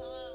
love.